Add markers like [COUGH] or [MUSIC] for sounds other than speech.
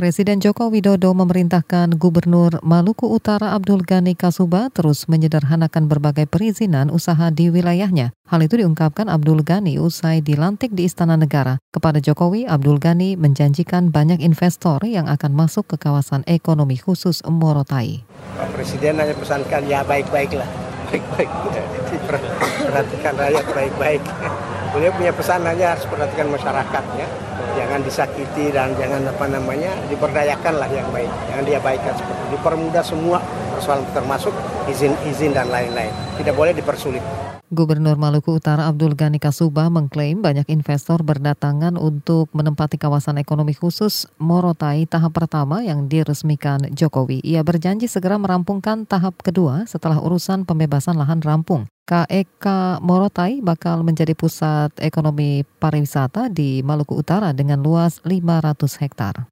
Presiden Joko Widodo memerintahkan Gubernur Maluku Utara Abdul Ghani Kasuba terus menyederhanakan berbagai perizinan usaha di wilayahnya. Hal itu diungkapkan Abdul Ghani usai dilantik di Istana Negara. Kepada Jokowi, Abdul Ghani menjanjikan banyak investor yang akan masuk ke kawasan ekonomi khusus Morotai. Pak Presiden hanya pesankan ya baik-baiklah, [LAUGHS] baik-baik. Perhatikan rakyat baik-baik. Beliau punya pesan hanya harus perhatikan masyarakatnya, jangan disakiti dan jangan apa namanya diberdayakan lah yang baik, jangan diabaikan seperti itu. Dipermudah semua persoalan termasuk izin-izin dan lain-lain. Tidak boleh dipersulit. Gubernur Maluku Utara Abdul Ghani Kasuba mengklaim banyak investor berdatangan untuk menempati kawasan ekonomi khusus Morotai tahap pertama yang diresmikan Jokowi. Ia berjanji segera merampungkan tahap kedua setelah urusan pembebasan lahan rampung. KEK Morotai bakal menjadi pusat ekonomi pariwisata di Maluku Utara dengan luas 500 hektar.